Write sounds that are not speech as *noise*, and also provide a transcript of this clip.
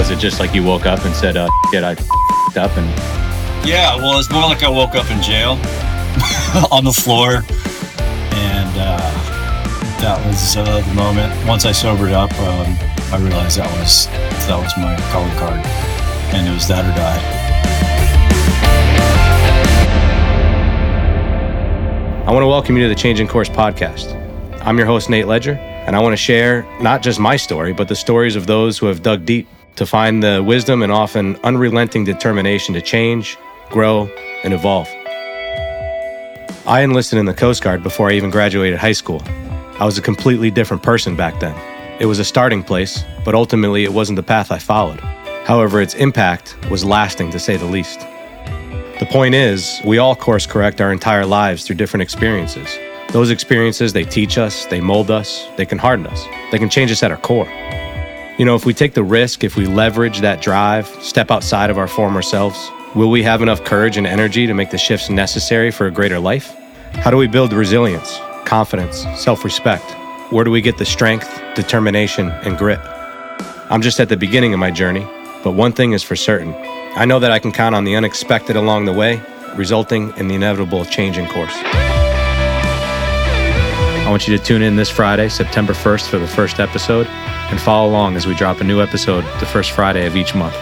Was it just like you woke up and said, uh, "Get I up," and Yeah, well, it's more like I woke up in jail *laughs* on the floor, and uh, that was uh, the moment. Once I sobered up, um, I realized that was that was my calling card, and it was that or die. I want to welcome you to the Change in Course podcast. I'm your host, Nate Leger, and I want to share not just my story, but the stories of those who have dug deep to find the wisdom and often unrelenting determination to change, grow, and evolve. I enlisted in the Coast Guard before I even graduated high school. I was a completely different person back then. It was a starting place, but ultimately it wasn't the path I followed. However, its impact was lasting to say the least. The point is, we all course correct our entire lives through different experiences. Those experiences, they teach us, they mold us, they can harden us, they can change us at our core. You know, if we take the risk, if we leverage that drive, step outside of our former selves, will we have enough courage and energy to make the shifts necessary for a greater life? How do we build resilience, confidence, self respect? Where do we get the strength, determination, and grit? I'm just at the beginning of my journey, but one thing is for certain I know that I can count on the unexpected along the way, resulting in the inevitable change in course. I want you to tune in this Friday, September 1st, for the first episode, and follow along as we drop a new episode the first Friday of each month.